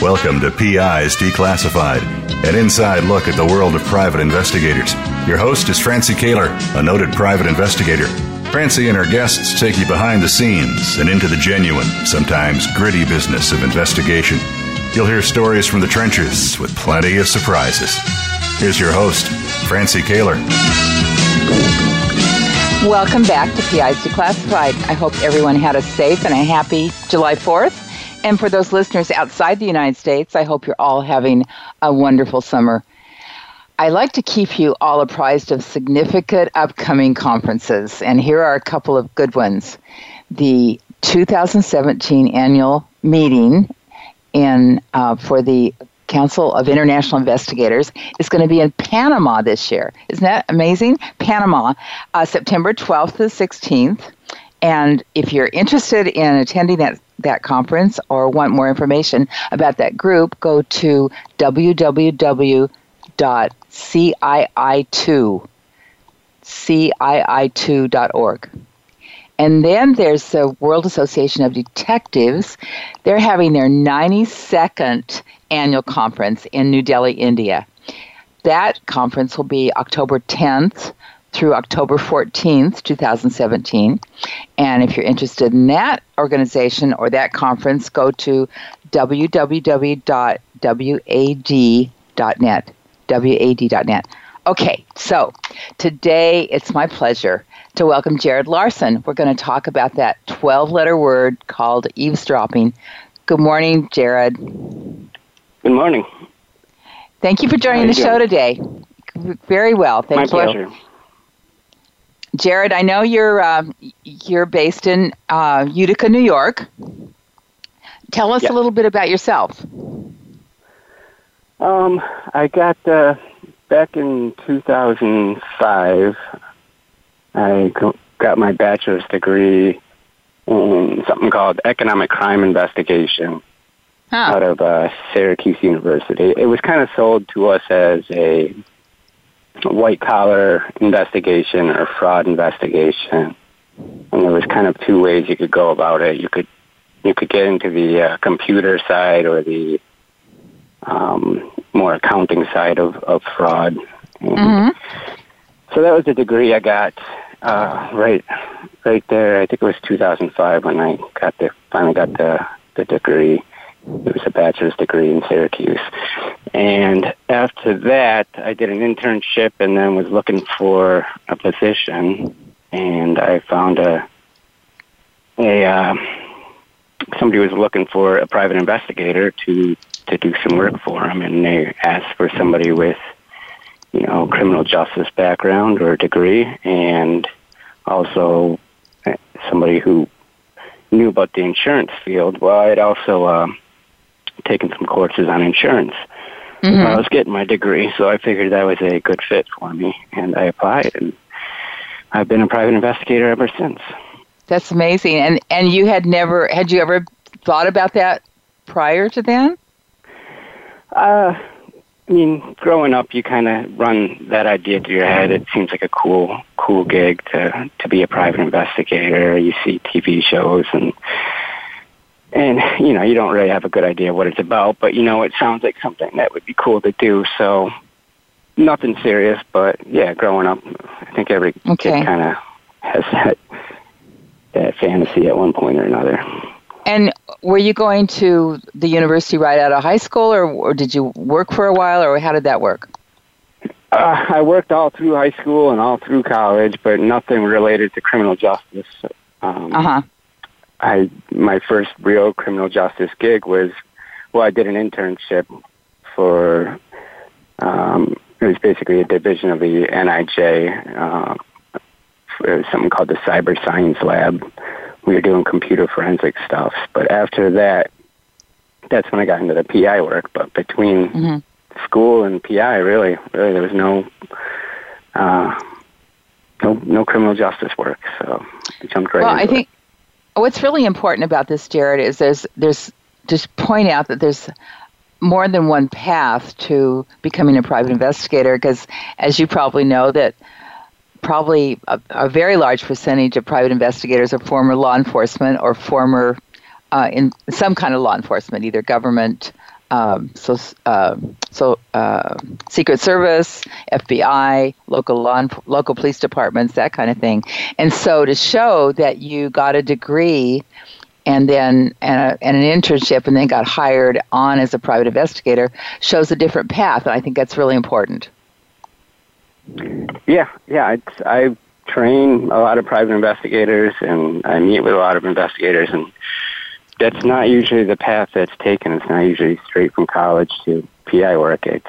Welcome to PIs Declassified, an inside look at the world of private investigators. Your host is Francie Koehler, a noted private investigator. Francie and her guests take you behind the scenes and into the genuine, sometimes gritty business of investigation. You'll hear stories from the trenches with plenty of surprises. Here's your host, Francie Koehler. Welcome back to PIs Declassified. I hope everyone had a safe and a happy July 4th. And for those listeners outside the United States, I hope you're all having a wonderful summer. I like to keep you all apprised of significant upcoming conferences, and here are a couple of good ones. The 2017 annual meeting in uh, for the Council of International Investigators is going to be in Panama this year. Isn't that amazing? Panama, uh, September 12th to 16th. And if you're interested in attending that that conference or want more information about that group, go to www.cii2 cii2.org. And then there's the World Association of Detectives. They're having their 92nd annual conference in New Delhi, India. That conference will be October 10th through October 14th, 2017. And if you're interested in that organization or that conference, go to www.wad.net. WAD.net. Okay, so today it's my pleasure to welcome Jared Larson. We're going to talk about that 12 letter word called eavesdropping. Good morning, Jared. Good morning. Thank you for joining the show today. Very well. Thank my you. My pleasure. Jared, I know you're uh, you're based in uh, Utica, New York. Tell us Yes. a little bit about yourself. Um, I got uh, back in 2005. I got my bachelor's degree in something called economic crime investigation Huh. out of uh, Syracuse University. It was kind of sold to us as a white collar investigation or fraud investigation, and there was kind of two ways you could go about it. You could you could get into the uh, computer side or the um, more accounting side of, of fraud. Mm-hmm. So that was the degree I got uh, right right there. I think it was 2005 when I got the finally got the the degree. It was a bachelor's degree in Syracuse. And after that, I did an internship and then was looking for a position. And I found a a uh, somebody was looking for a private investigator to to do some work for them, and they asked for somebody with you know criminal justice background or degree, and also uh, somebody who knew about the insurance field. Well, I'd also um, taken some courses on insurance. Mhm. I was getting my degree, so I figured that was a good fit for me, and I applied, and I've been a private investigator ever since. That's amazing. And and you had never had you ever thought about that prior to then? Uh, I mean, growing up, you kind of run that idea through your head. It seems like a cool, cool gig to to be a private investigator. You see TV shows and and you know you don't really have a good idea what it's about, but you know it sounds like something that would be cool to do. So nothing serious, but yeah, growing up, I think every Okay. kid kind of has that that fantasy at one point or another. And were you going to the university right out of high school, or, or did you work for a while, or how did that work? Uh, I worked all through high school and all through college, but nothing related to criminal justice. Um, Uh huh. I my first real criminal justice gig was well, I did an internship for um, it was basically a division of the NIJ. Uh, it was something called the Cyber Science Lab. We were doing computer forensic stuff, but after that, that's when I got into the PI work. But between hmm school and PI, really, really, there was no, uh, no, no criminal justice work. So I jumped right Well, I think what's really important about this, Jared, is there's there's just point out that there's more than one path to becoming a private investigator because as you probably know that probably a, a, very large percentage of private investigators are former law enforcement or former uh, in some kind of law enforcement either government um, so uh, so uh, Secret Service, FBI, local law, local police departments, that kind of thing. And so to show that you got a degree and then and, a, and, an internship and then got hired on as a private investigator shows a different path and i think that's really important yeah yeah it's, i train a lot of private investigators and i meet with a lot of investigators and that's not usually the path that's taken. It's not usually straight from college to PI work. It's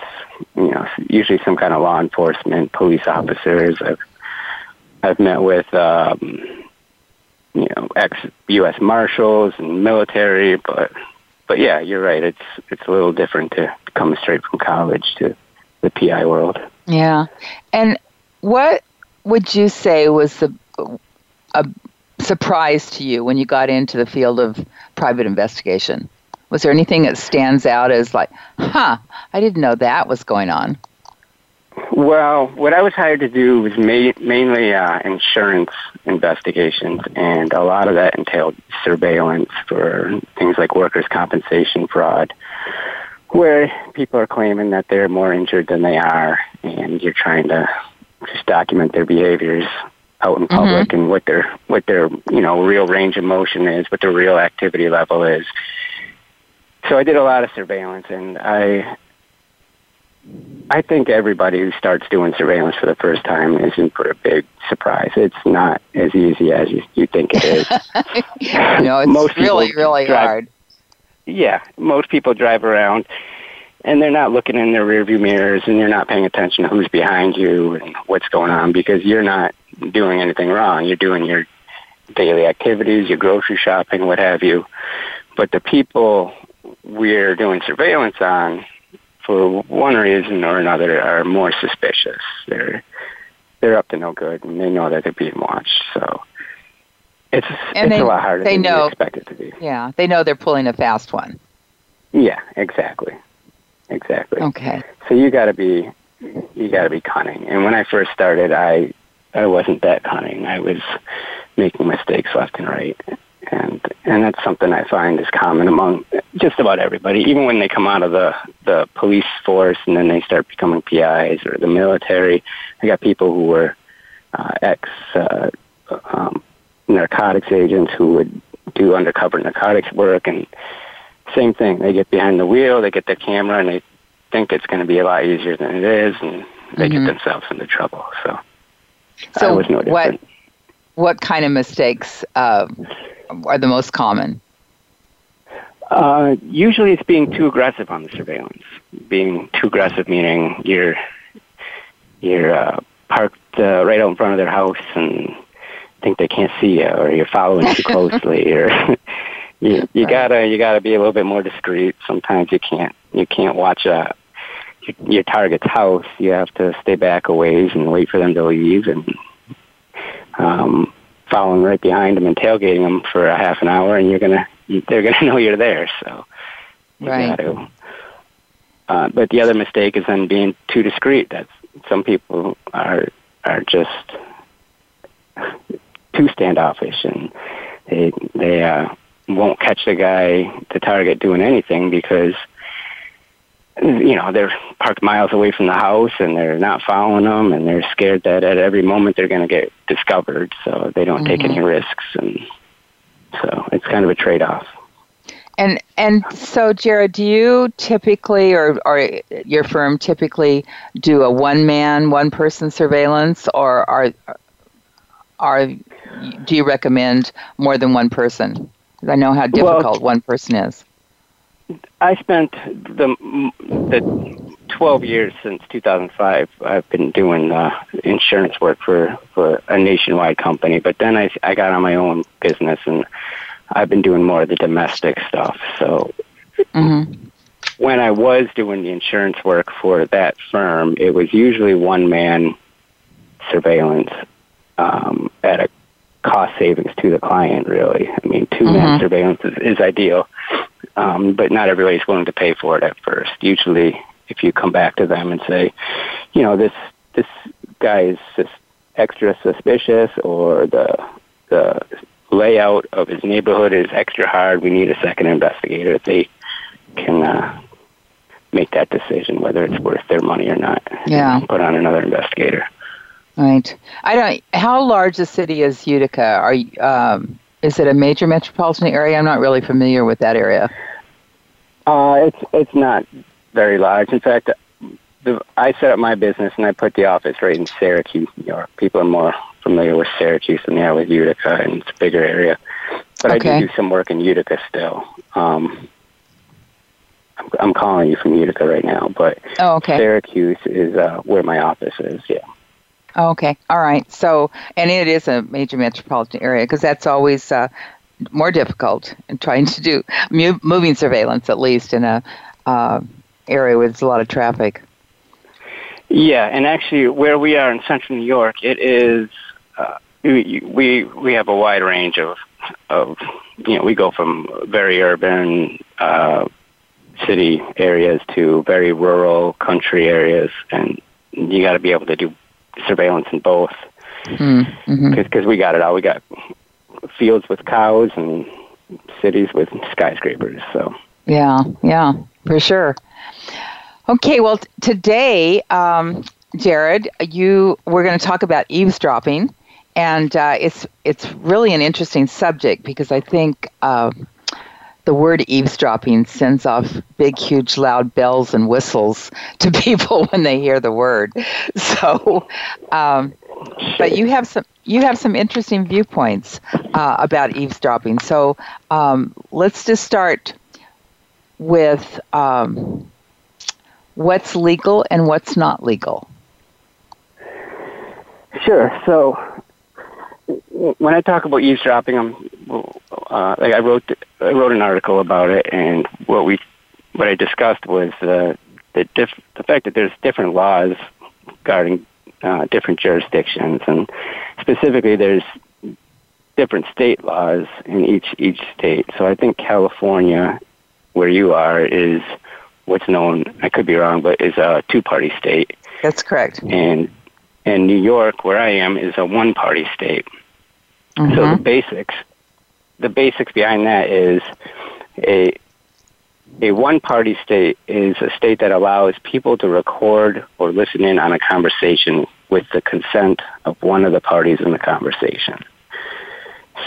you know usually some kind of law enforcement, police officers. I've I've met with um, you know ex U.S. marshals and military, but but yeah, you're right. It's it's a little different to come straight from college to the PI world. Yeah, and what would you say was the a surprise to you when you got into the field of private investigation? Was there anything that stands out as like, huh, I didn't know that was going on? Well, what I was hired to do was ma- mainly uh, insurance investigations, and a lot of that entailed surveillance for things like workers' compensation fraud, where people are claiming that they're more injured than they are, and you're trying to just document their behaviors out in public mm-hmm. and what their what their you know real range of motion is, what their real activity level is. So I did a lot of surveillance, and I I think everybody who starts doing surveillance for the first time is in for a big surprise. It's not as easy as you, you think it is. no, it's most really, really drive, hard. Yeah, most people drive around and they're not looking in their rearview mirrors and you're not paying attention to who's behind you and what's going on because you're not doing anything wrong. You're doing your daily activities, your grocery shopping, what have you. But the people we're doing surveillance on, for one reason or another, are more suspicious. They're they're up to no good, and they know that they're being watched. So it's and it's they, a lot harder they than know, you expect it to be. Yeah, they know they're pulling a fast one. Yeah, exactly, exactly. Okay. So you got to be you got to be cunning. And when I first started, I I wasn't that cunning. I was making mistakes left and right. And and that's something I find is common among just about everybody. Even when they come out of the the police force and then they start becoming PIs or the military, I got people who were uh, ex uh, um, narcotics agents who would do undercover narcotics work and same thing. They get behind the wheel, they get their camera, and they think it's going to be a lot easier than it is, and they mm-hmm. get themselves into trouble. So so no what what kind of mistakes uh, are the most common? Uh, usually, it's being too aggressive on the surveillance. Being too aggressive meaning you're you're uh, parked uh, right out in front of their house and think they can't see you, or you're following too closely, or you you right. gotta you gotta be a little bit more discreet. Sometimes you can't you can't watch a your target's house, you have to stay back a ways and wait for them to leave, and um, following right behind them and tailgating them for a half an hour, and you're gonna they're gonna know you're there. So you right. gotta. Uh, but the other mistake is then being too discreet. That's some people are are just too standoffish, and they they uh, won't catch the guy, the target, doing anything because you know they're parked miles away from the house and they're not following them and they're scared that at every moment they're going to get discovered so they don't mm-hmm. take any mm-hmm. risks and so it's kind of a trade-off and and so Jared do you typically or or your firm typically do a one man one person surveillance or are are do you recommend more than one person I know how difficult well, one person is I spent the the 12 years since 2005. I've been doing uh, insurance work for for a nationwide company, but then I I got on my own business and I've been doing more of the domestic stuff. So mm-hmm. when I was doing the insurance work for that firm, it was usually one man surveillance um, at a cost savings to the client. Really, I mean, two man mm-hmm. surveillance is, is ideal, um, but not everybody's willing to pay for it at first. Usually, if you come back to them and say, you know, this this guy is just extra suspicious, or the the layout of his neighborhood is extra hard, we need a second investigator. They can uh, make that decision whether it's worth their money or not. Yeah. Put on another investigator. Right. I don't. How large a city is Utica? Are you, um, is it a major metropolitan area? I'm not really familiar with that area. Uh, it's it's not very large. In fact, the, I set up my business and I put the office right in Syracuse, New York. People are more familiar with Syracuse than they are with Utica, and it's a bigger area. But okay. I do do some work in Utica still. Um, I'm, I'm calling you from Utica right now, but oh, okay. Syracuse is uh, where my office is. Yeah. Oh, okay. All right. So, and it is a major metropolitan area because that's always uh, more difficult in trying to do moving surveillance, at least in a uh, area with a lot of traffic. Yeah, and actually, where we are in central New York, it is uh, we we we have a wide range of of you know we go from very urban uh, city areas to very rural country areas, and you got to be able to do surveillance in both because mm-hmm. We got it all. We got fields with cows and cities with skyscrapers. So yeah, yeah, for sure. Okay, well, t- today, um, Jared, you we're going to talk about eavesdropping, and uh, it's it's really an interesting subject because I think uh, the word eavesdropping sends off big, huge, loud bells and whistles to people when they hear the word. So, um, but you have some you have some interesting viewpoints uh, about eavesdropping. So um, let's just start with um, what's legal and what's not legal. Sure. So when I talk about eavesdropping, I'm uh, like I wrote I wrote an article about it, and what we what I discussed was uh, the diff- the fact that there's different laws regarding uh, different jurisdictions, and specifically there's different state laws in each each state. So I think California, where you are, is what's known. I could be wrong, but is a two party state. That's correct. And and New York, where I am, is a one party state. Mm-hmm. So the mm-hmm. basics, the basics behind that is a a one party state is a state that allows people to record or listen in on a conversation with the consent of one of the parties in the conversation.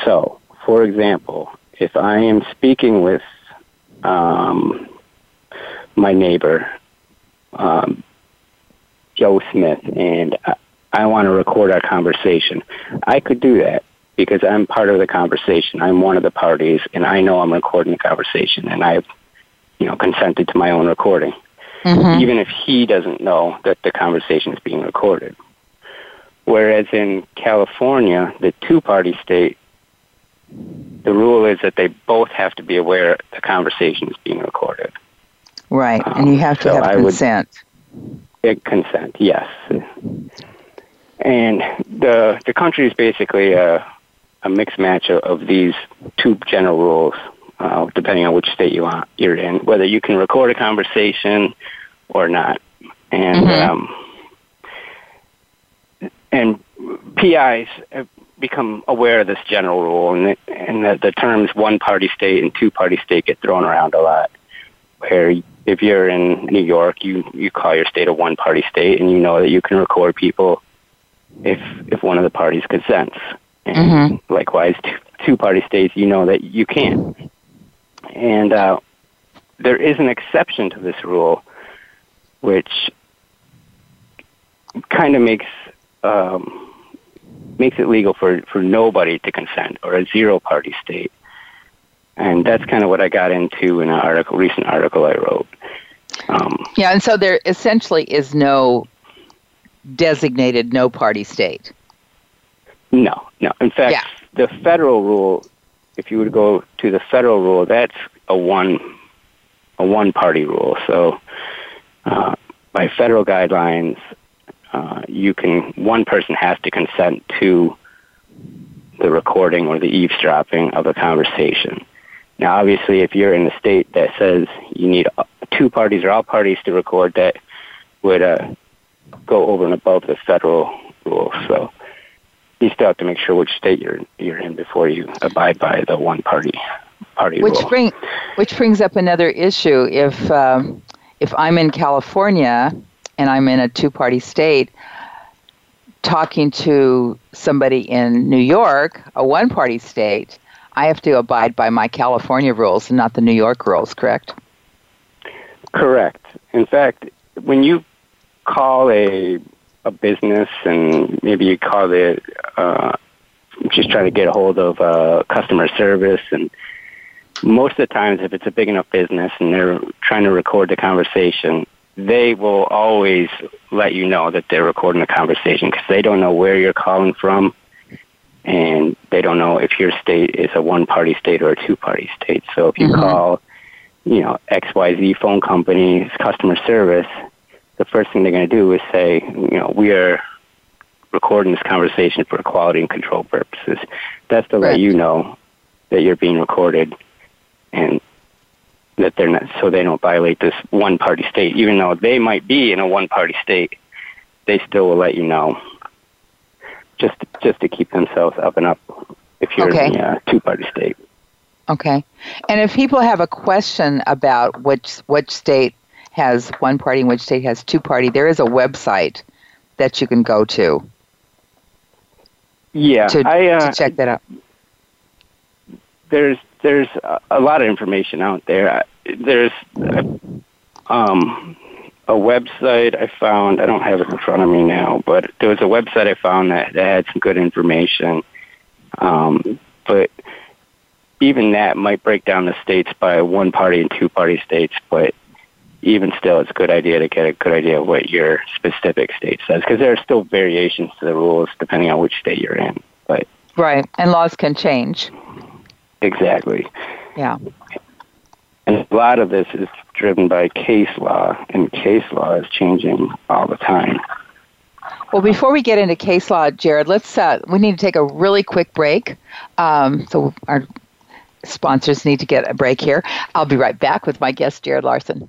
So, for example, if I am speaking with um, my neighbor, um, Joe Smith, and I, I want to record our conversation, I could do that because I'm part of the conversation. I'm one of the parties, and I know I'm recording the conversation, and I've, you know, consented to my own recording, mm-hmm. even if he doesn't know that the conversation is being recorded. Whereas in California, the two-party state, the rule is that they both have to be aware the conversation is being recorded. Right, um, and you have to so have I consent. Would, consent, yes. And the the country is basically a a mixed match of, of these two general rules, uh, depending on which state you are, you're in, whether you can record a conversation or not. And mm-hmm. um, and PIs have become aware of this general rule, and the, and the, the terms one party state and two party state get thrown around a lot. Where if you're in New York, you you call your state a one party state, and you know that you can record people if if one of the parties consents. And mm-hmm. likewise, two party states, you know that you can't. And uh, there is an exception to this rule, which kind of makes um, makes it legal for, for nobody to consent or a zero party state. And that's kind of what I got into in an article, recent article I wrote. Um, yeah, and so there essentially is no designated no party state. No, no. In fact, yeah. the federal rule, if you would go to the federal rule, that's a one a one party rule. So uh, by federal guidelines, uh, you can one person has to consent to the recording or the eavesdropping of a conversation. Now, obviously, if you're in a state that says you need two parties or all parties to record, that would uh, go over and above the federal rule. So you still have to make sure which state you're you're in before you abide by the one party party which rule. Bring, which brings up another issue. If um, if I'm in California and I'm in a two party state, talking to somebody in New York, a one party state, I have to abide by my California rules and not the New York rules, correct? Correct. In fact, when you call a a business and maybe you call it uh, just trying to get a hold of uh, customer service and most of the times if it's a big enough business and they're trying to record the conversation they will always let you know that they're recording the conversation because they don't know where you're calling from and they don't know if your state is a one party state or a two party state so if you mm-hmm. call you know xyz phone company's customer service the first thing they're going to do is say, you know, we are recording this conversation for quality and control purposes. That's to right. let you know that you're being recorded and that they're not, so they don't violate this one party state. Even though they might be in a one party state, they still will let you know just, just to keep themselves up and up if you're okay. in a uh, two party state. Okay. And if people have a question about which, which state has one party and which state has two party, there is a website that you can go to. Yeah, to, I, uh, to check that out. There's there's a lot of information out there. There's um, a website I found. I don't have it in front of me now, but there was a website I found that, that had some good information. Um, but even that might break down the states by one party and two party states. But even still, it's a good idea to get a good idea of what your specific state says because there are still variations to the rules depending on which state you're in. But right, and laws can change. Exactly. Yeah. And a lot of this is driven by case law, and case law is changing all the time. Well, before we get into case law, Jared, let's uh, we need to take a really quick break. Um, so our sponsors need to get a break here. I'll be right back with my guest, Jared Larson.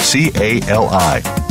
1-800-350 CALI.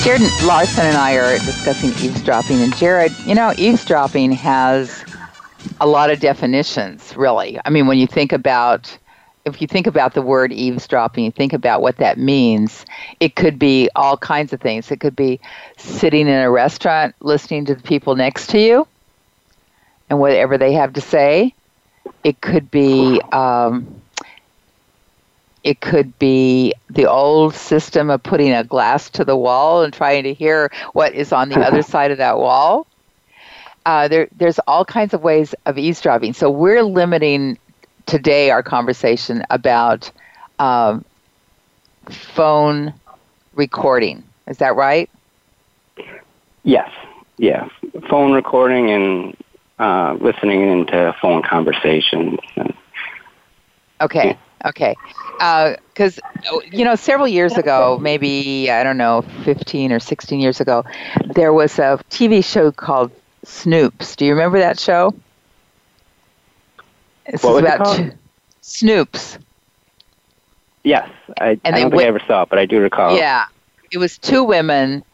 Jared Larson and I are discussing eavesdropping. And Jared, you know, eavesdropping has a lot of definitions, really. I mean, when you think about if you think about the word eavesdropping, you think about what that means, it could be all kinds of things. It could be sitting in a restaurant listening to the people next to you and whatever they have to say. It could be um, it could be the old system of putting a glass to the wall and trying to hear what is on the other side of that wall. Uh, there, there's all kinds of ways of eavesdropping. So we're limiting today our conversation about um, phone recording. Is that right? Yes. Yeah. Phone recording and uh, listening into phone conversations. Okay. Okay. Because, uh, you know, several years ago, maybe, I don't know, 15 or 16 years ago, there was a TV show called Snoops. Do you remember that show? This what was about it called? Snoops. Yes, I, and I don't think I ever saw it, but I do recall. Yeah, it was two women,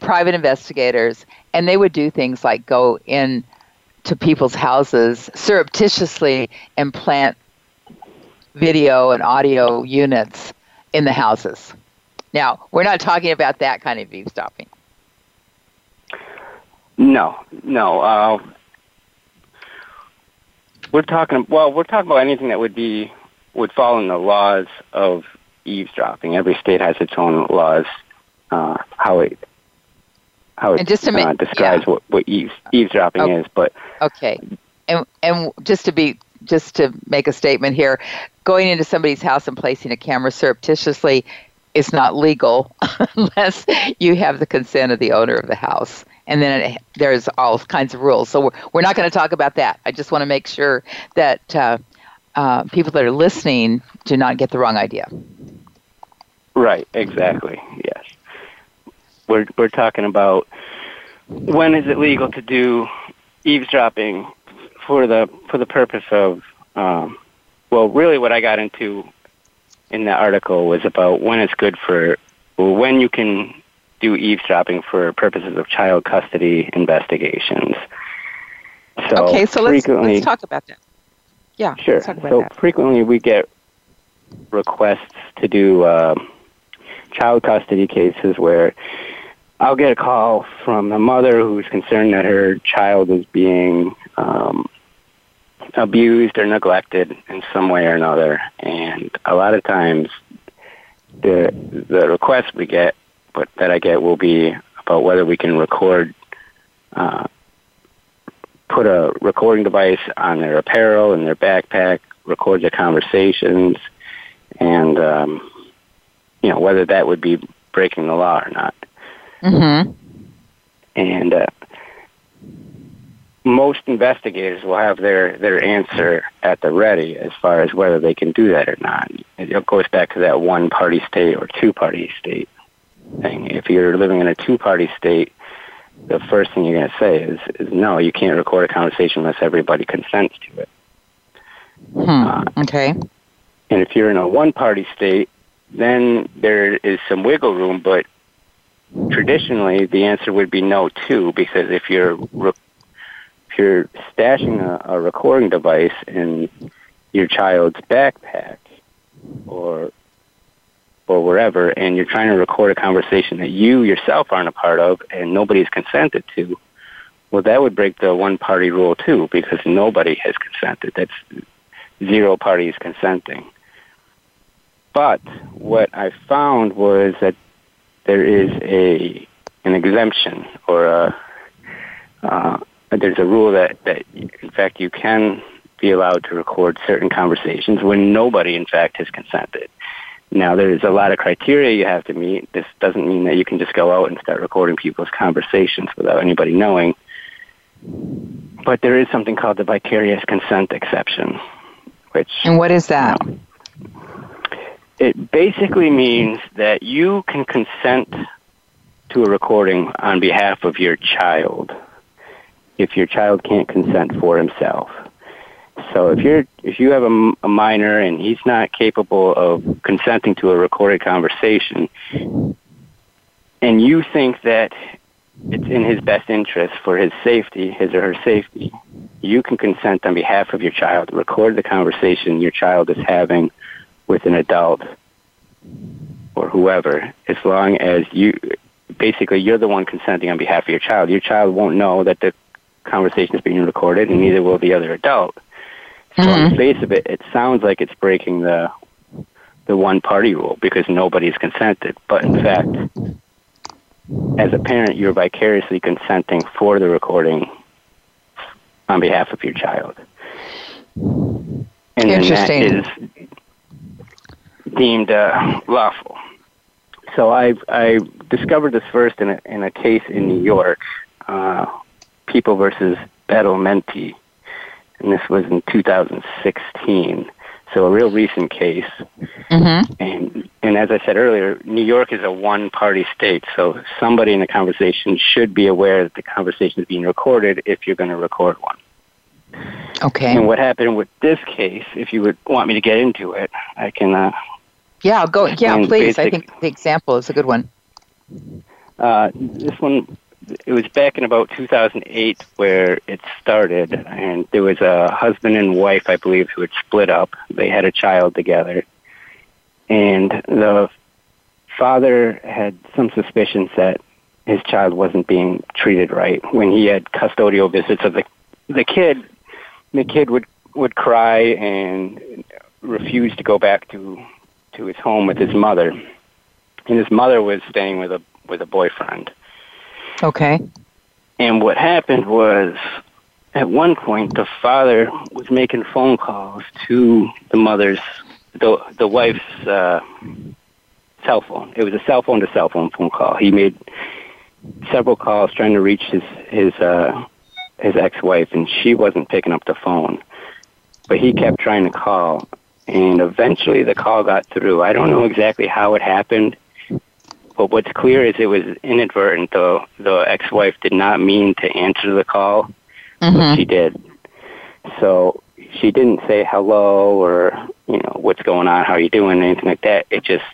private investigators, and they would do things like go in to people's houses surreptitiously and plant video and audio units in the houses. Now, we're not talking about that kind of eavesdropping. No, no. Uh, we're talking. Well, we're talking about anything that would be would fall in the laws of eavesdropping. Every state has its own laws. Uh, how it how it just to uh, describes yeah. what, what eaves, eavesdropping okay. is. But okay, and and just to be just to make a statement here, going into somebody's house and placing a camera surreptitiously is not legal unless you have the consent of the owner of the house and then it, there's all kinds of rules. So we're, we're not going to talk about that. I just want to make sure that uh, uh, people that are listening do not get the wrong idea. Right. Exactly. Yes. We're we're talking about when is it legal to do eavesdropping for the for the purpose of um, well, really, what I got into in the article was about when it's good for when you can do eavesdropping for purposes of child custody investigations. So okay, so let's, let's talk about that. Yeah, sure. so that. frequently we get requests to do uh, child custody cases where I'll get a call from a mother who's concerned that her child is being um, abused or neglected in some way or another, and a lot of times the the requests we get but that I get will be about whether we can record, uh, put a recording device on their apparel and their backpack, record their conversations, and um, you know whether that would be breaking the law or not. Mm-hmm. And uh, most investigators will have their their answer at the ready as far as whether they can do that or not. It goes back to that one party state or two party state thing. If you're living in a two-party state, the first thing you're going to say is, is no, you can't record a conversation unless everybody consents to it. Hmm. Uh, okay. And if you're in a one-party state, then there is some wiggle room, but traditionally the answer would be no too, because if you're re- you're stashing a, a recording device in your child's backpack or or wherever, and you're trying to record a conversation that you yourself aren't a part of and nobody's consented to, well, that would break the one party rule too, because nobody has consented. That's zero parties consenting. But what I found was that there is a an exemption or a uh, there's a rule that, that in fact you can be allowed to record certain conversations when nobody in fact has consented. Now, there's a lot of criteria you have to meet. This doesn't mean that you can just go out and start recording people's conversations without anybody knowing. But there is something called the vicarious consent exception, which. And what is that? it basically means that you can consent to a recording on behalf of your child if your child can't consent for himself. So if you're if you have a, a minor and he's not capable of consenting to a recorded conversation, and you think that it's in his best interest for his safety, his or her safety, you can consent on behalf of your child, record the conversation your child is having with an adult or whoever, as long as you, basically, you're the one consenting on behalf of your child. Your child won't know that the conversation is being recorded, and neither will the other adult. So mm-hmm. on the mm-hmm. face of it, it sounds like it's breaking the the one party rule because nobody's consented. But in fact, as a parent, you're vicariously consenting for the recording on behalf of your child. And then that is deemed uh, lawful. So I I discovered this first in a, in a case in New York, uh, People versus Badalamenti, and this was in 2016 so a real recent case. Mm-hmm. And and as I said earlier, New York is a one-party state, so somebody in the conversation should be aware that the conversation is being recorded if you're going to record one. Okay. And what happened with this case? If you would want me to get into it, I can. Uh, yeah, go. Yeah, please. Basic, I think the example is a good one. Uh, this one it was back in about 2008 where it started, and there was a husband and wife, I believe, who had split up. They had a child together, and the father had some suspicions that his child wasn't being treated right. When he had custodial visits of the the kid, the kid would would cry and refuse to go back to to his home with his mother, and his mother was staying with a with a boyfriend Okay. And what happened was, at one point, the father was making phone calls to the mother's, the the wife's uh, cell phone. It was a cell phone to cell phone phone call. He made several calls trying to reach his his uh, his ex-wife, and she wasn't picking up the phone. But he kept trying to call, and eventually the call got through. I don't know exactly how it happened but what's clear is it was inadvertent. though. the ex-wife did not mean to answer the call, mm-hmm. but she did. So she didn't say hello or you know what's going on, how are you doing, anything like that. It just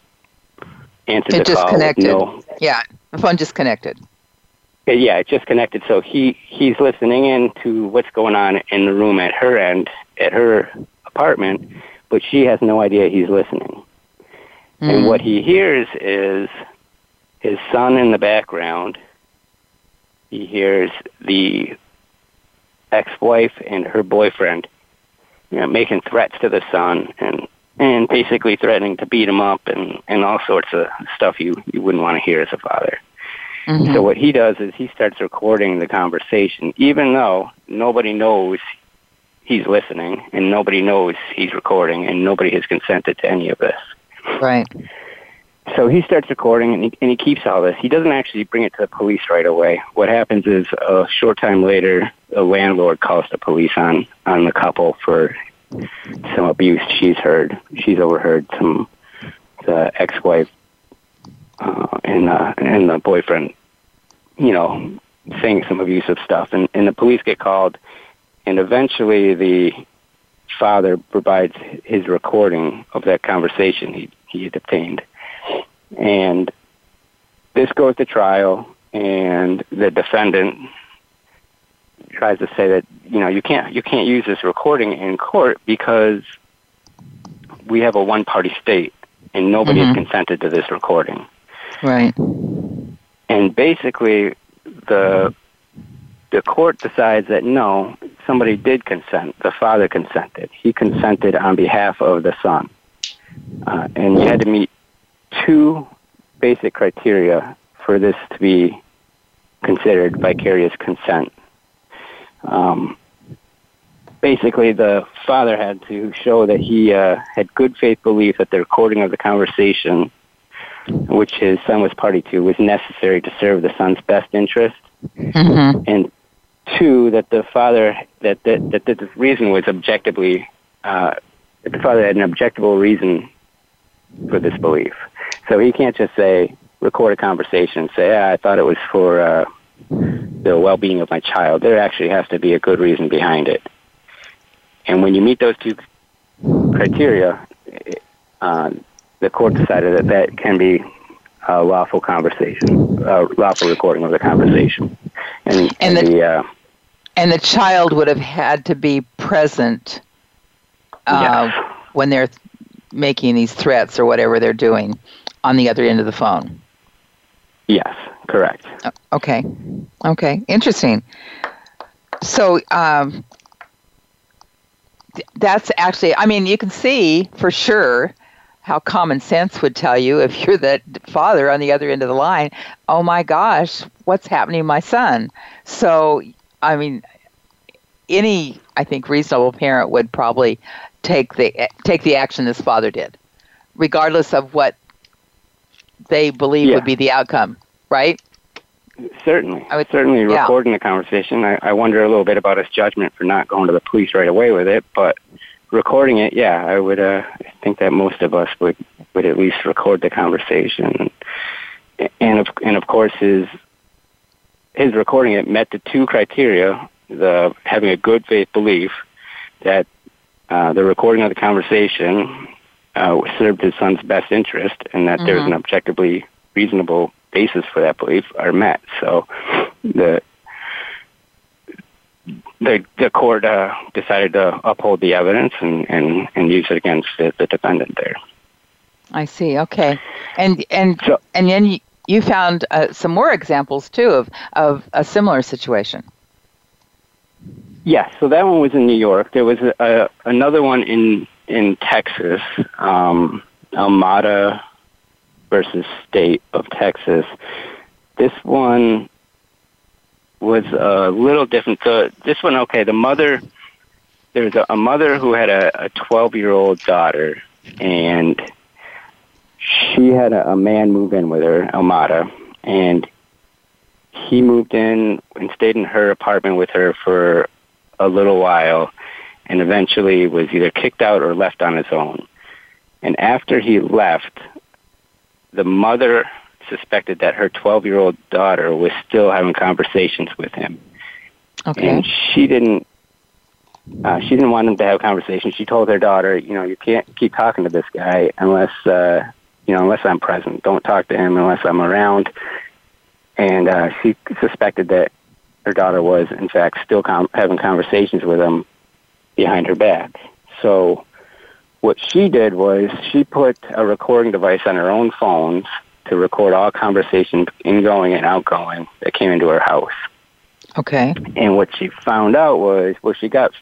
answered it the call. It No, yeah, the phone just connected. Yeah, it just connected. So he he's listening in to what's going on in the room at her end, at her apartment, but she has no idea he's listening. Mm. And what he hears is his son in the background. He hears the ex-wife and her boyfriend, you know, making threats to the son and and basically threatening to beat him up and and all sorts of stuff you you wouldn't want to hear as a father. Mm-hmm. So what he does is he starts recording the conversation, even though nobody knows he's listening and nobody knows he's recording and nobody has consented to any of this. Right. So he starts recording and he, and he keeps all this. He doesn't actually bring it to the police right away. What happens is a short time later, the landlord calls the police on on the couple for some abuse she's heard. She's overheard some the ex-wife uh, and uh, and the boyfriend, you know, saying some abusive stuff, and and the police get called, and eventually the father provides his recording of that conversation he he had obtained and this goes to trial, and the defendant tries to say that you know you can't you can't use this recording in court because we have a one party state and nobody mm-hmm. has consented to this recording. Right. And basically the the court decides that no, somebody did consent. The father consented. He consented on behalf of the son. Uh, and you had to meet two basic criteria for this to be considered vicarious consent. Um, basically, the father had to show that he uh, had good faith belief that the recording of the conversation, which his son was party to, was necessary to serve the son's best interest, mm-hmm. and two, that the father that that, that the reason was objectively uh, that the father had an objectable reason for this belief. So he can't just say, record a conversation and say, I thought it was for uh, the well-being of my child. There actually has to be a good reason behind it. And when you meet those two criteria, uh, the court decided that that can be uh, lawful conversation, uh, lawful recording of the conversation, and, And and the- the, uh, And the child would have had to be present uh, Yes. when they're making these threats or whatever they're doing on the other end of the phone. yes, correct. Okay. Okay. Interesting. So um, that's actually, I mean, you can see for sure how common sense would tell you if you're the father on the other end of the line, oh my gosh, what's happening to my son? So, I mean, any, I think, reasonable parent would probably take the take the action this father did, regardless of what they believe Yeah. would be the outcome, right? Certainly, I would- certainly yeah. recording the conversation. I, I wonder a little bit about his judgment for not going to the police right away with it, but recording it, yeah, I would uh, I think that most of us would would at least record the conversation, and of and of course his his recording it met the two criteria: the having a good faith belief that uh, the recording of the conversation uh, served his son's best interest, and that there's Mhm. an objectively reasonable basis for that belief are met. So the the the court uh, decided to uphold the evidence and, and, and use it against the, the defendant there. I see. Okay, and and So- and then you, you found uh, some more examples too of of a similar situation. Yes, so that one was in New York. There was a, a, another one in in Texas, um, Almada versus State of Texas. This one was a little different. So this one, okay, the mother, there was a, a mother who had a 12 year old daughter, and she had a, a man move in with her, Almada, and he moved in and stayed in her apartment with her for a little while and eventually was either kicked out or left on his own. And after he left, the mother suspected that her 12 year old daughter was still having conversations with him. Okay. And she didn't. Uh, she didn't want him to have conversations. She told her daughter, you know, you can't keep talking to this guy unless, uh, you know, unless I'm present. Don't talk to him unless I'm around. And uh, she suspected that her daughter was, in fact, still com- having conversations with him behind her back. So what she did was she put a recording device on her own phone to record all conversations ingoing and outgoing that came into her house. Okay. And what she found out was, well, she got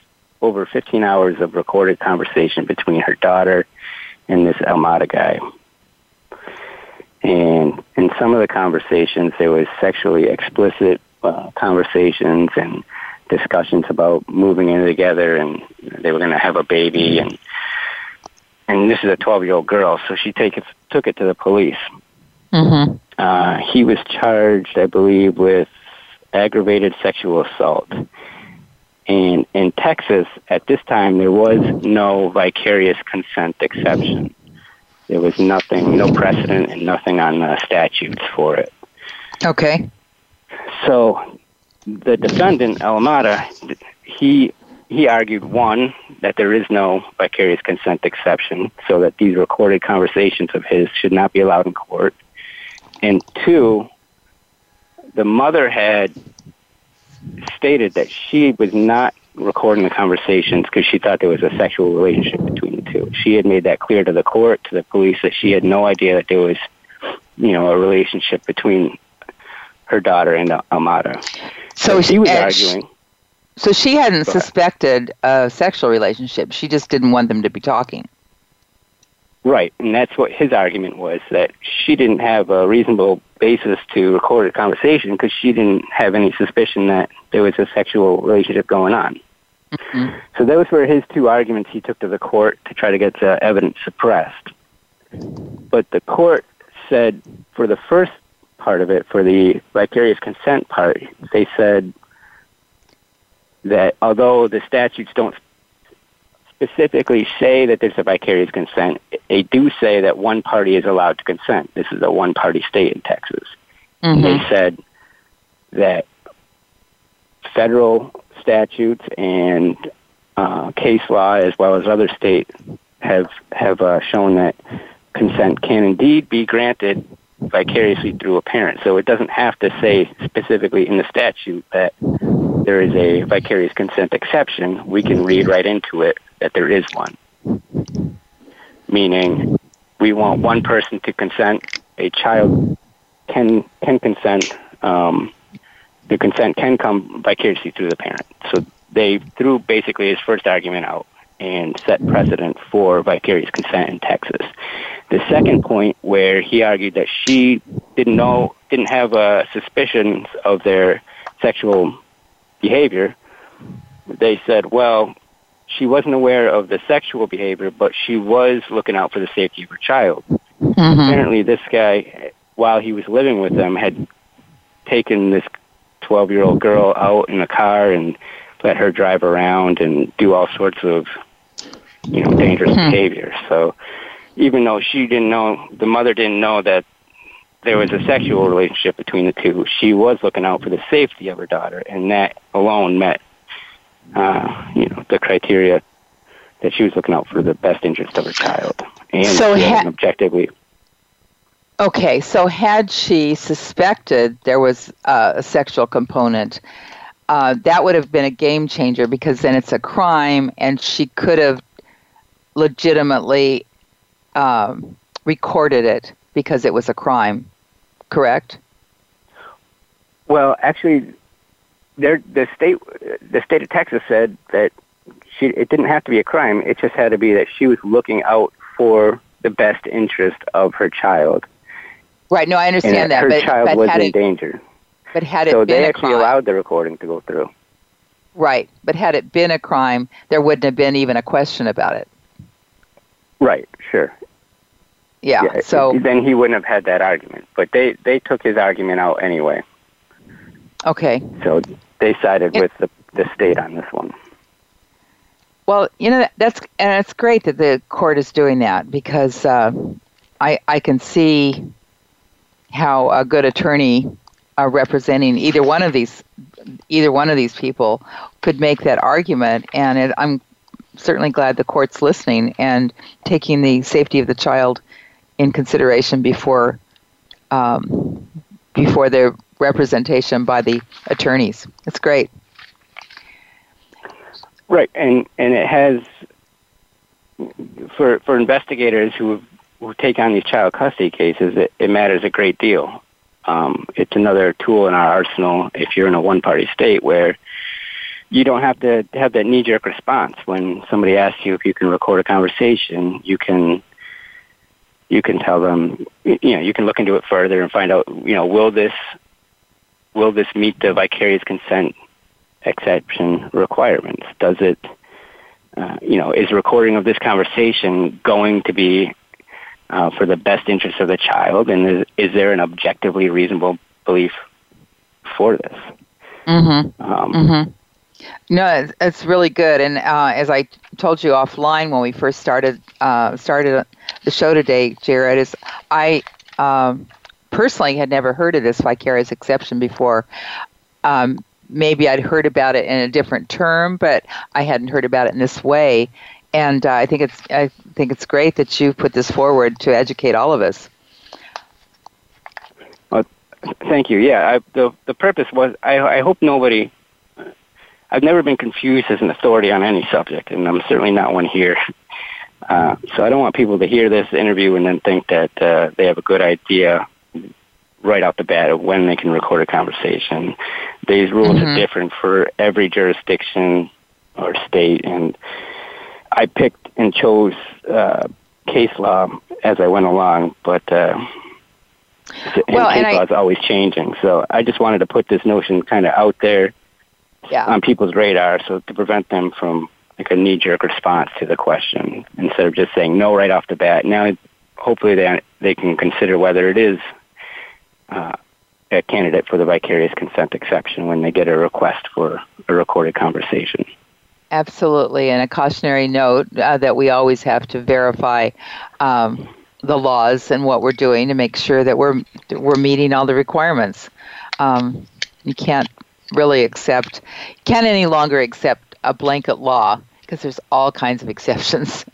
over 15 hours of recorded conversation between her daughter and this Almada guy. And in some of the conversations, there was sexually explicit uh, conversations and discussions about moving in together, and they were going to have a baby. And and this is a 12 year old girl, so she take it, took it to the police. Mm-hmm. Uh, he was charged, I believe, with aggravated sexual assault. And in Texas, at this time, there was no vicarious consent exception. There was nothing, no precedent, and nothing on the statutes for it. Okay. So the defendant, Alamada, he he argued one that there is no vicarious consent exception, so that these recorded conversations of his should not be allowed in court, and two, the mother had stated that she was not recording the conversations because she thought there was a sexual relationship between the two. She had made that clear to the court, to the police, that she had no idea that there was, you know, a relationship between her daughter and Almada. So she was uh, arguing. So she hadn't ahead. suspected a sexual relationship. She just didn't want them to be talking. Right, and that's what his argument was that she didn't have a reasonable basis to record a conversation because she didn't have any suspicion that there was a sexual relationship going on. Mhm. So those were his two arguments he took to the court to try to get the evidence suppressed. But the court said for the first part of it, for the vicarious consent part, they said that although the statutes don't specifically say that there's a vicarious consent, they do say that one party is allowed to consent. This is a one party state in Texas. Mhm. They said that federal statutes and uh, case law, as well as other states, have have uh, shown that consent can indeed be granted vicariously through a parent. So it doesn't have to say specifically in the statute that there is a vicarious consent exception. We can read right into it that there is one. Meaning, we want one person to consent. A child can can consent. Um, the consent can come vicariously through the parent. So they threw basically his first argument out and set precedent for vicarious consent in Texas. The second point where he argued that she didn't know, didn't have uh, suspicions of their sexual behavior, they said, well, she wasn't aware of the sexual behavior, but she was looking out for the safety of her child. Mm-hmm. Apparently, this guy, while he was living with them, had taken this 12 year old girl out in a car and let her drive around and do all sorts of you know dangerous mm-hmm. behavior. So even though she didn't know, the mother didn't know that there was a sexual relationship between the two. She was looking out for the safety of her daughter, and that alone met, uh, you know, the criteria that she was looking out for the best interest of her child, and so ha- objectively. Okay, so had she suspected there was uh, a sexual component, uh, that would have been a game changer because then it's a crime, and she could have legitimately um, recorded it because it was a crime, correct? Well, actually, there the state the state of Texas said that she it didn't have to be a crime. It just had to be that she was looking out for the best interest of her child. Right. No, I understand and that. Her but, child but was in it, danger. But had it so been they actually crime, allowed the recording to go through. Right. But had it been a crime, there wouldn't have been even a question about it. Right. Sure. Yeah. yeah. So then he wouldn't have had that argument. But they they took his argument out anyway. Okay. So they sided it, with the the state on this one. Well, you know that's and it's great that the court is doing that because uh, I I can see how a good attorney uh, representing either one of these either one of these people could make that argument, and it, I'm certainly glad the court's listening and taking the safety of the child in consideration before um, before the representation by the attorneys. It's great. Right, and and it has for for investigators who who take on these child custody cases, it, it matters a great deal. Um, it's another tool in our arsenal if you're in a one-party state where you don't have to have that knee-jerk response when somebody asks you if you can record a conversation. You can you can tell them you know you can look into it further and find out you know will this will this meet the vicarious consent exception requirements? Does it uh, you know is recording of this conversation going to be uh, for the best interest of the child, and is, is there an objectively reasonable belief for this? Mm-hmm. Um, mm-hmm. No, it's really good. And uh, as I told you offline when we first started uh, started the show today, Jared, is I um, personally had never heard of this vicarious exception before. Um, maybe I'd heard about it in a different term, but I hadn't heard about it in this way. And uh, I think it's I think it's great that you put this forward to educate all of us. Well, thank you. Yeah, I, the the purpose was I I hope nobody I've never been confused as an authority on any subject, and I'm certainly not one here. Uh, so I don't want people to hear this interview and then think that uh, they have a good idea right off the bat of when they can record a conversation. These rules mm-hmm. are different for every jurisdiction or state, and I picked and chose uh, case law as I went along, but uh, well, case law is always changing. So I just wanted to put this notion kind of out there yeah. on people's radar, so to prevent them from like a knee-jerk response to the question instead of just saying no right off the bat. Now, hopefully, they they can consider whether it is uh, a candidate for the vicarious consent exception when they get a request for a recorded conversation. Absolutely, and a cautionary note uh, that we always have to verify. Um, the laws and what we're doing to make sure that we're we're meeting all the requirements. Um, you can't really accept, can't any longer accept a blanket law because there's all kinds of exceptions.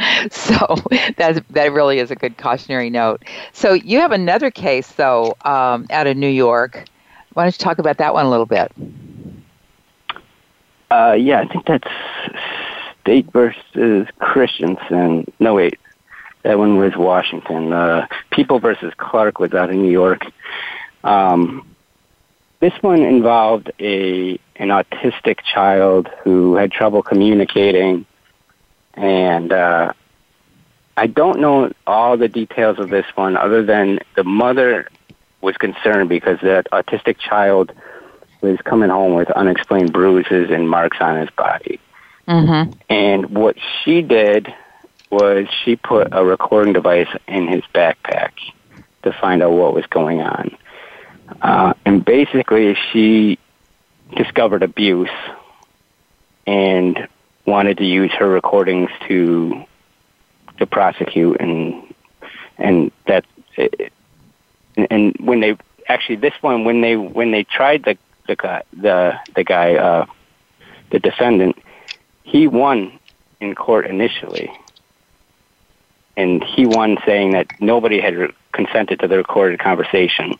so that that really is a good cautionary note. So you have another case though um, out of New York. Why don't you talk about that one a little bit? Uh, yeah, I think that's State versus Christensen. No, wait, that one was Washington. Uh, People versus Clark was out in New York. Um, this one involved a an autistic child who had trouble communicating, and uh, I don't know all the details of this one, other than the mother was concerned because that autistic child was coming home with unexplained bruises and marks on his body. Mm-hmm. And what she did was she put a recording device in his backpack to find out what was going on. Uh, and basically, she discovered abuse and wanted to use her recordings to to prosecute and and that and when they actually this one when they when they tried the the guy the the guy uh the defendant he won in court initially and he won saying that nobody had re- consented to the recorded conversation.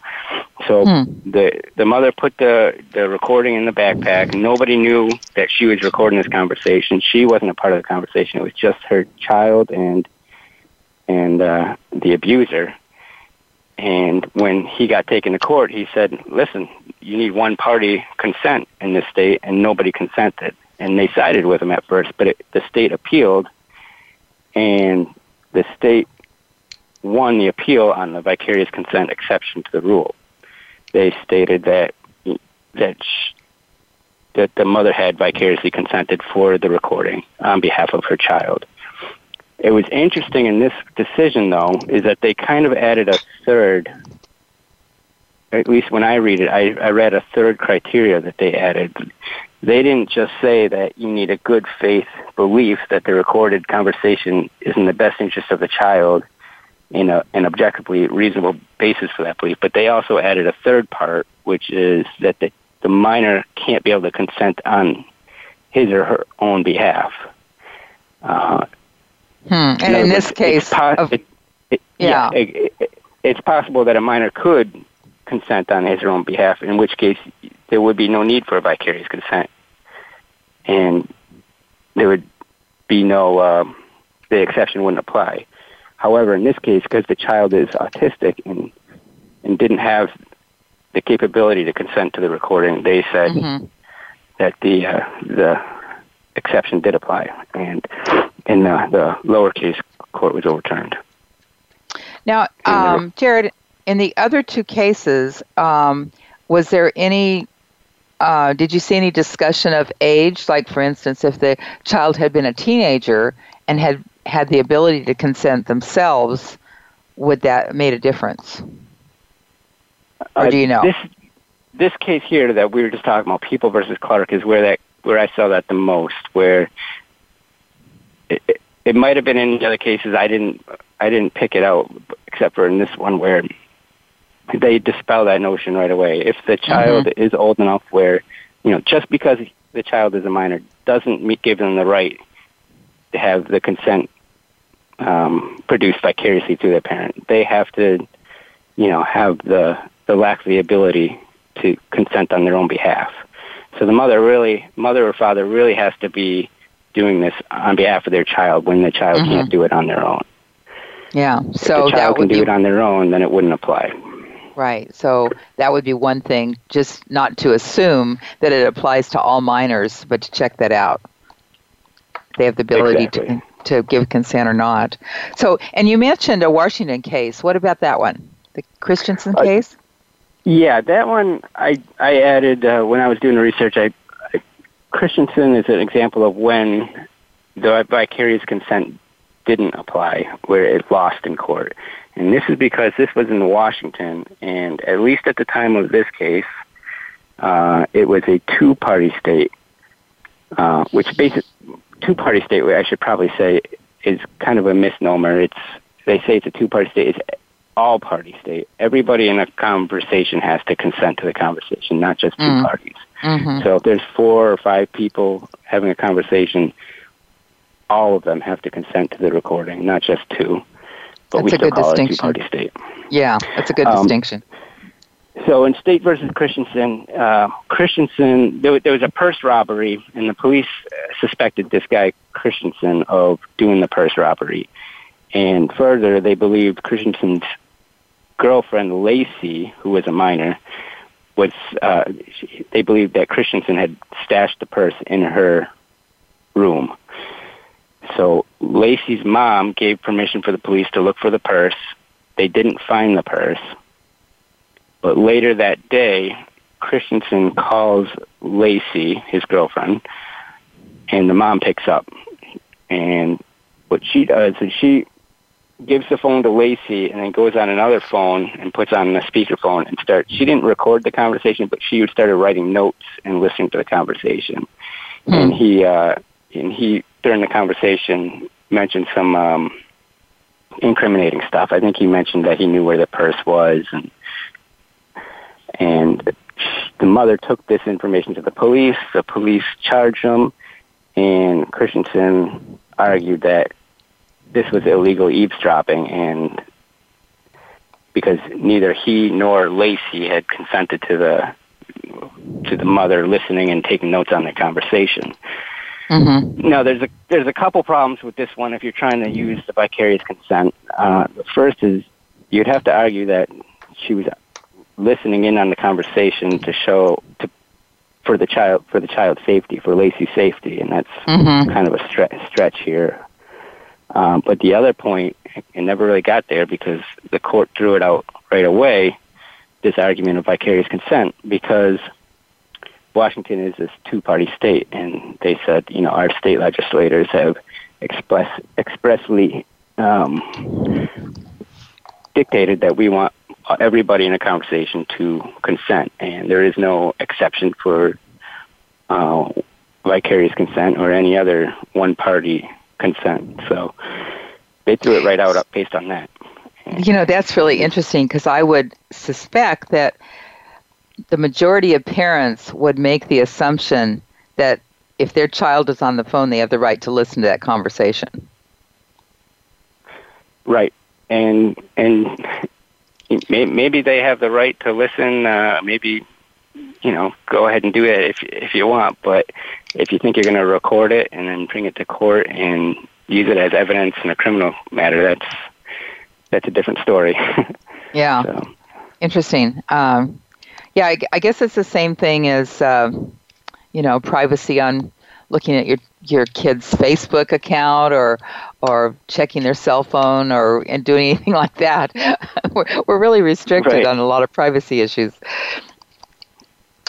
So hmm. the the mother put the the recording in the backpack. Nobody knew that she was recording this conversation. She wasn't a part of the conversation. It was just her child and and uh, the abuser. And when he got taken to court, he said, "Listen, you need one party consent in this state, and nobody consented." And they sided with him at first, but it, the state appealed, and the state won the appeal on the vicarious consent exception to the rule. They stated that that sh- that the mother had vicariously consented for the recording on behalf of her child. It was interesting in this decision, though, is that they kind of added a third. At least when I read it, I, I read a third criteria that they added. They didn't just say that you need a good faith belief that the recorded conversation is in the best interest of the child in a, an objectively reasonable basis for that belief, but they also added a third part, which is that the, the minor can't be able to consent on his or her own behalf. Uh, hmm. And in this case, po- of, it, it, yeah, yeah it, it's possible that a minor could consent on his or her own behalf, in which case there would be no need for a vicarious consent, and there would be no uh, the exception wouldn't apply. However, in this case, because the child is autistic and and didn't have the capability to consent to the recording, they said mm-hmm. that the uh, the exception did apply, and in the, the lower case court was overturned. Now, um, Jared, in the other two cases, um, was there any uh, did you see any discussion of age? Like, for instance, if the child had been a teenager and had had the ability to consent themselves, would that made a difference? Or uh, do you know? This this case here that we were just talking about, People versus Clark, is where that where I saw that the most. Where it, it, it might have been in the other cases. I didn't I didn't pick it out, except for in this one where they dispel that notion right away. If the child mm-hmm. is old enough where, you know, just because the child is a minor doesn't meet, give them the right to have the consent um, produced vicariously through their parent. They have to, you know, have the the lack of the ability to consent on their own behalf. So the mother really, mother or father really has to be doing this on behalf of their child when the child mm-hmm. can't do it on their own. Yeah. So if the child can do be... it on their own, then it wouldn't apply. Right. So that would be one thing, just not to assume that it applies to all minors, but to check that out. They have the ability exactly. to, to give consent or not. So, and you mentioned a Washington case. What about that one? The Christensen uh, case? Yeah, that one I I added uh, when I was doing the research. I, I Christensen is an example of when the vicarious consent didn't apply, where it lost in court. And this is because this was in Washington, and at least at the time of this case, uh, it was a two-party state, uh, which basic two-party state, I should probably say, is kind of a misnomer. It's they say it's a two-party state. It's all-party state. Everybody in a conversation has to consent to the conversation, not just two mm. parties. Mm-hmm. So if there's four or five people having a conversation, all of them have to consent to the recording, not just two. But That's we a still good call distinction. it a two-party state. Yeah, that's a good Um, distinction. So in State versus Christensen, uh, Christensen, there, there was a purse robbery, and the police uh, suspected this guy Christensen of doing the purse robbery. And further, they believed Christensen's girlfriend Lacey, who was a minor, was. Uh, she, they believed that Christensen had stashed the purse in her room. So Lacey's mom gave permission for the police to look for the purse. They didn't find the purse. But later that day, Christensen calls Lacey, his girlfriend, and the mom picks up. And what she does is she gives the phone to Lacey and then goes on another phone and puts on the speakerphone and starts. She didn't record the conversation, but she started writing notes and listening to the conversation. And he, uh, and he during the conversation mentioned some um, incriminating stuff. I think he mentioned that he knew where the purse was and and the mother took this information to the police. The police charged him, and Christensen argued that this was illegal eavesdropping, and because neither he nor Lacey had consented to the to the mother listening and taking notes on the conversation. Mm-hmm. No, there's a there's a couple problems with this one if you're trying to use the vicarious consent. Uh, the first is you'd have to argue that she was listening in on the conversation to show to for the child for the child's safety for Lacey's safety, and that's Mm-hmm. kind of a stre- stretch here. Um, but the other point, it never really got there because the court threw it out right away. This argument of vicarious consent because Washington is this two-party state, and they said, you know, our state legislators have express expressly um, dictated that we want everybody in a conversation to consent, and there is no exception for uh, vicarious consent or any other one-party consent. So they threw it right out based on that. You know, that's really interesting because I would suspect that the majority of parents would make the assumption that if their child is on the phone, they have the right to listen to that conversation. Right, and and maybe they have the right to listen. Uh, maybe you know, go ahead and do it if if you want. But if you think you're going to record it and then bring it to court and use it as evidence in a criminal matter, that's that's a different story. Yeah, so, interesting. Um, yeah, I, I guess it's the same thing as uh, you know privacy on looking at your your kid's Facebook account or or checking their cell phone or and doing anything like that. we're, we're really restricted Right. on a lot of privacy issues.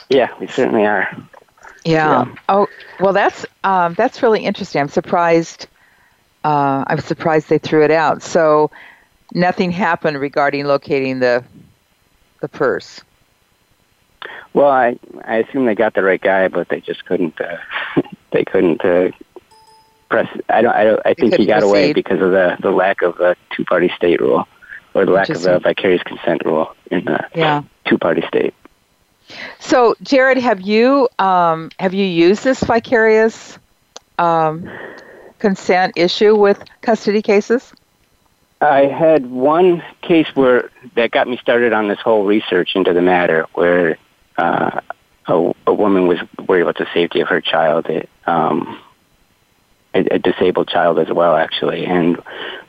yeah, we certainly are. Yeah. Yeah. Oh, well, that's um, that's really interesting. I'm surprised. Uh, I'm surprised they threw it out. So nothing happened regarding locating the the purse. Well, I I assume they got the right guy, but they just couldn't. Uh, they couldn't uh, press. I don't. I don't. I think he got away because of the the lack of the two party state rule, or the lack of the vicarious consent rule in the Yeah. two party state. So, Jared, have you um, have you used this vicarious um, consent issue with custody cases? I had one case where that got me started on this whole research into the matter, where uh, a, a woman was worried about the safety of her child, it, um, a, a disabled child as well, actually, and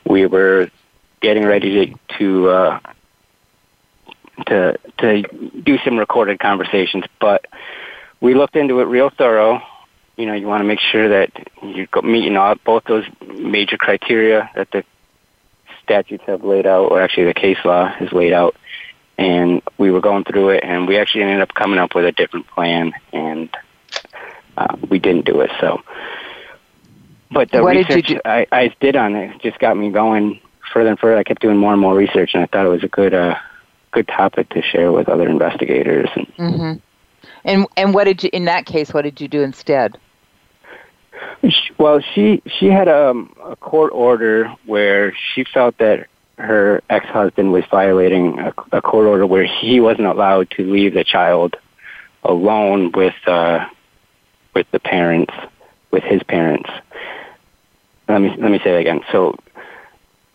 we were getting ready to to uh, to to do some recorded conversations, but we looked into it real thorough. You know, you want to make sure that you're meeting all both those major criteria that the statutes have laid out, or actually the case law has laid out. And we were going through it, and we actually ended up coming up with a different plan, and uh, we didn't do it. So, but the What did research do? I, I did on it just got me going further and further. I kept doing more and more research, and I thought it was a good, uh, good topic to share with other investigators. And Mm-hmm. And and what did you in that case? What did you do instead? Well, she she had um, a court order where she felt that her ex-husband was violating a, a court order where he wasn't allowed to leave the child alone with uh, with the parents, with his parents. let me let me say that again. So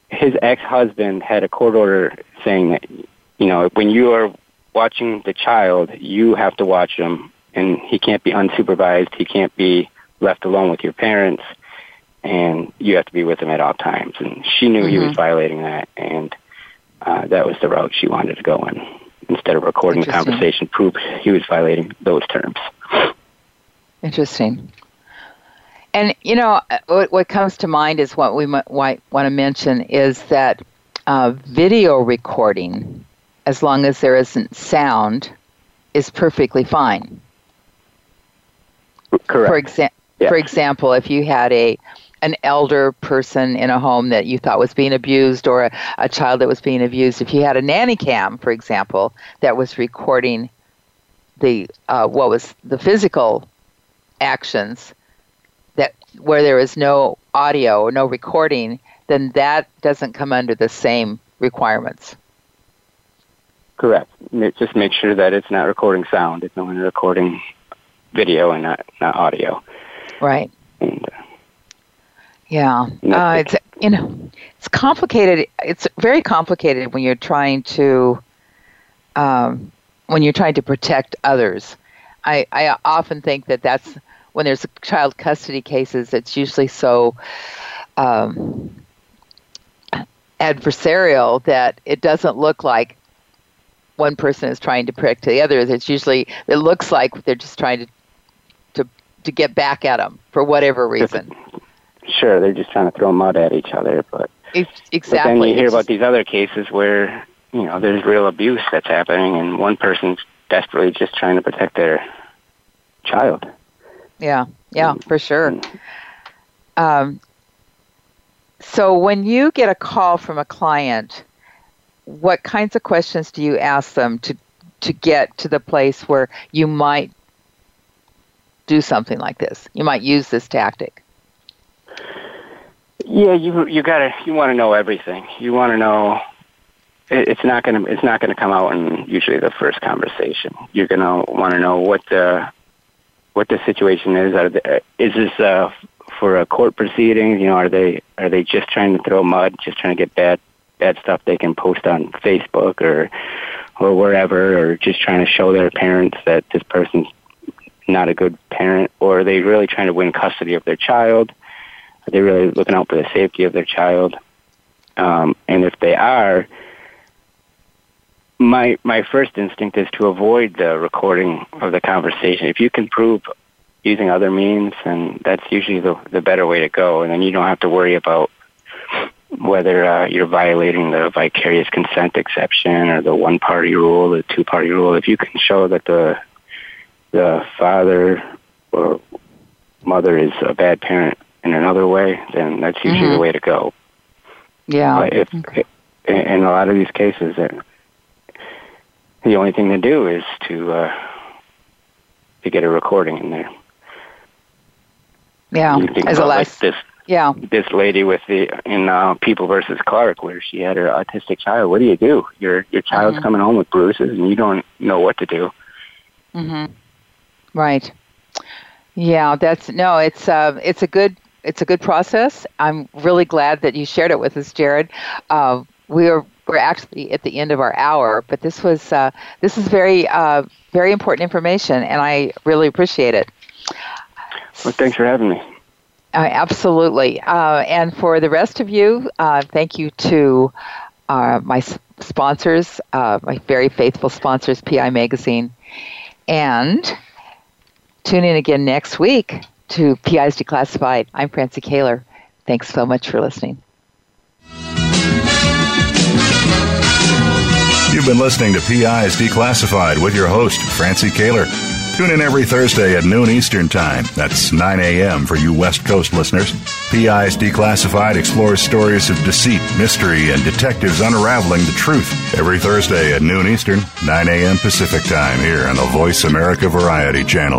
his ex-husband had a court order saying that you know when you are watching the child, you have to watch him, and he can't be unsupervised. He can't be left alone with your parents, and you have to be with him at all times. And she knew mm-hmm. he was mm-hmm. violating that, and uh, that was the route she wanted to go in. Instead of recording the conversation, prove he was violating those terms. Interesting. And you know what, what comes to mind is what we might, want to mention is that uh, video recording, as long as there isn't sound, is perfectly fine. Correct. For, exa- for example, if you had a an elder person in a home that you thought was being abused or a, a child that was being abused, if you had a nanny cam, for example, that was recording the uh, what was the physical actions that where there is no audio or no recording, then that doesn't come under the same requirements. Correct. Just make sure that it's not recording sound. It's only recording video and not not audio. Right. And, uh, yeah, uh, it's you know it's complicated. It's very complicated when you're trying to um, when you're trying to protect others. I, I often think that that's when there's child custody cases. It's usually so um, adversarial that it doesn't look like one person is trying to protect the other. It's usually it looks like they're just trying to to to get back at them for whatever reason sure they're just trying to throw mud at each other, but exactly. But then you hear about these other cases where you know there's real abuse that's happening, and one person's desperately just trying to protect their child. Yeah, yeah, mm. for sure. Um, so when you get a call from a client, what kinds of questions do you ask them to to get to the place where you might do something like this? You might use this tactic. Yeah, you you gotta you want to know everything. You want to know. it's not gonna it's not gonna come out in usually the first conversation. You're gonna want to know what the what the situation is. Are they, is this uh, for a court proceeding? You know, are they are they just trying to throw mud, just trying to get bad bad stuff they can post on Facebook or or wherever, or just trying to show their parents that this person's not a good parent, or are they really trying to win custody of their child? Are they really looking out for the safety of their child? Um, and if they are, my my first instinct is to avoid the recording of the conversation. If you can prove using other means, then that's usually the the better way to go. And then you don't have to worry about whether uh, you're violating the vicarious consent exception or the one party rule, the two party rule. If you can show that the the father or mother is a bad parent in another way, then that's usually mm-hmm. the way to go. Yeah. But if okay. in a lot of these cases, the only thing to do is to uh, to get a recording in there. Yeah, as a last. Like this, yeah. This lady with the in uh, People versus Clark, where she had her autistic child. What do you do? Your your child's mm-hmm. coming home with bruises, and you don't know what to do. Mm-hmm. Right. Yeah, that's no. It's uh, it's a good it's a good process. I'm really glad that you shared it with us, Jared. Uh, we are we're actually at the end of our hour, but this was uh, this is very uh, very important information, and I really appreciate it. Well, thanks for having me. Uh, absolutely, uh, and for the rest of you, uh, thank you to uh, my sponsors, my very faithful sponsors, PI Magazine, and tune in again next week to PIs Declassified. I'm Francie Koehler. Thanks so much for listening. You've been listening to PIs Declassified with your host, Francie Koehler. Tune in every Thursday at noon Eastern Time. That's 9 a.m. for you West Coast listeners. PIs Declassified explores stories of deceit, mystery, and detectives unraveling the truth. Every Thursday at noon Eastern, 9 a.m. Pacific Time here on the Voice America Variety Channel.